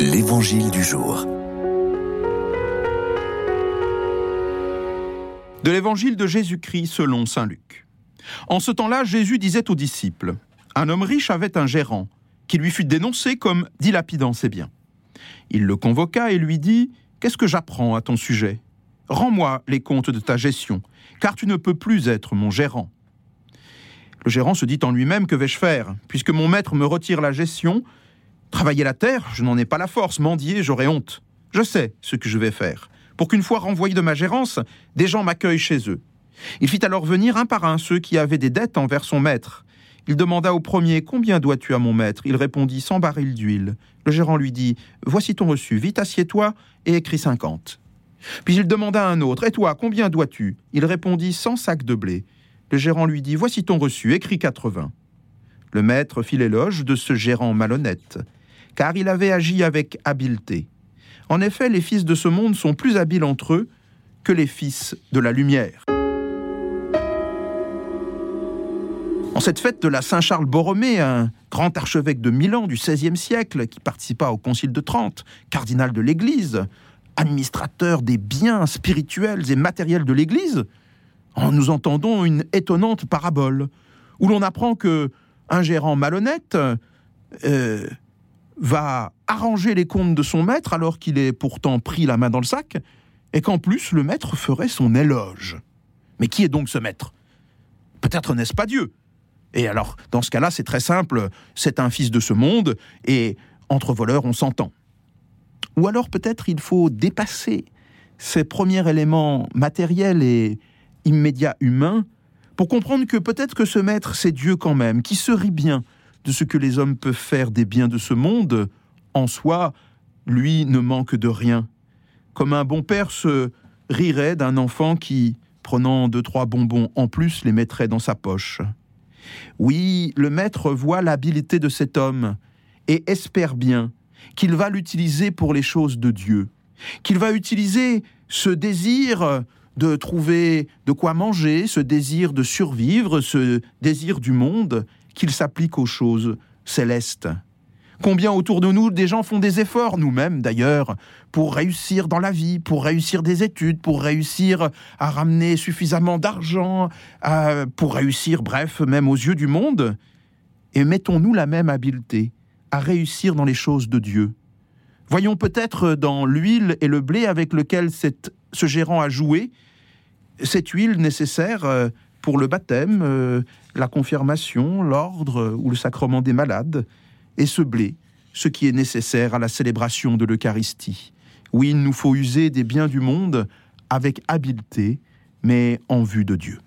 L'Évangile du jour. De l'Évangile de Jésus-Christ selon Saint Luc. En ce temps-là, Jésus disait aux disciples, Un homme riche avait un gérant, qui lui fut dénoncé comme dilapidant ses biens. Il le convoqua et lui dit, Qu'est-ce que j'apprends à ton sujet? Rends-moi les comptes de ta gestion, car tu ne peux plus être mon gérant. Le gérant se dit en lui-même, Que vais-je faire? Puisque mon maître me retire la gestion, Travailler la terre, je n'en ai pas la force. Mendier, j'aurais honte. Je sais ce que je vais faire. Pour qu'une fois renvoyé de ma gérance, des gens m'accueillent chez eux. Il fit alors venir un par un ceux qui avaient des dettes envers son maître. Il demanda au premier Combien dois-tu à mon maître? Il répondit Cent barils d'huile. Le gérant lui dit Voici ton reçu, vite assieds-toi et écris cinquante. Puis il demanda à un autre Et toi, combien dois-tu? Il répondit Cent sacs de blé. Le gérant lui dit Voici ton reçu, écris quatre-vingts. Le maître fit l'éloge de ce gérant malhonnête car il avait agi avec habileté. En effet, les fils de ce monde sont plus habiles entre eux que les fils de la lumière. En cette fête de la Saint-Charles Borromée, un grand archevêque de Milan du XVIe siècle qui participa au Concile de Trente, cardinal de l'Église, administrateur des biens spirituels et matériels de l'Église, nous entendons une étonnante parabole où l'on apprend que un gérant malhonnête euh, va arranger les comptes de son maître alors qu'il est pourtant pris la main dans le sac, et qu'en plus le maître ferait son éloge. Mais qui est donc ce maître? Peut-être n'est-ce pas Dieu. Et alors, dans ce cas-là, c'est très simple, c'est un fils de ce monde, et entre voleurs, on s'entend. Ou alors peut-être il faut dépasser ces premiers éléments matériels et immédiats humains pour comprendre que peut-être que ce maître, c'est Dieu quand même, qui se rit bien de ce que les hommes peuvent faire des biens de ce monde, en soi, lui ne manque de rien. Comme un bon père se rirait d'un enfant qui, prenant deux, trois bonbons en plus, les mettrait dans sa poche. Oui, le maître voit l'habileté de cet homme et espère bien qu'il va l'utiliser pour les choses de Dieu, qu'il va utiliser ce désir de trouver de quoi manger, ce désir de survivre, ce désir du monde, qu'il s'applique aux choses célestes. Combien autour de nous des gens font des efforts, nous-mêmes d'ailleurs, pour réussir dans la vie, pour réussir des études, pour réussir à ramener suffisamment d'argent, pour réussir, bref, même aux yeux du monde. Et mettons-nous la même habileté à réussir dans les choses de Dieu. Voyons peut-être dans l'huile et le blé avec lequel ce gérant a joué, cette huile nécessaire euh, pour le baptême, euh, la confirmation, l'ordre ou le sacrement des malades, et ce blé, ce qui est nécessaire à la célébration de l'Eucharistie. Oui, il nous faut user des biens du monde avec habileté, mais en vue de Dieu.